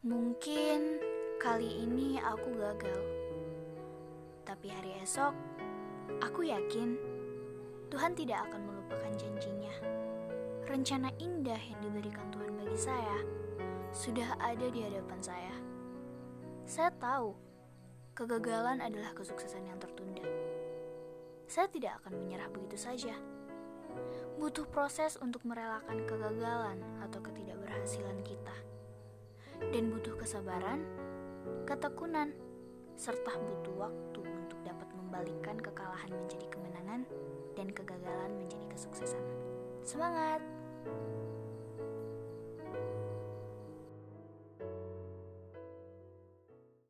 Mungkin kali ini aku gagal, tapi hari esok aku yakin Tuhan tidak akan melupakan janjinya. Rencana indah yang diberikan Tuhan bagi saya sudah ada di hadapan saya. Saya tahu kegagalan adalah kesuksesan yang tertunda. Saya tidak akan menyerah begitu saja. Butuh proses untuk merelakan kegagalan atau ketidakberhasilan kita dan butuh kesabaran, ketekunan, serta butuh waktu untuk dapat membalikan kekalahan menjadi kemenangan dan kegagalan menjadi kesuksesan. Semangat!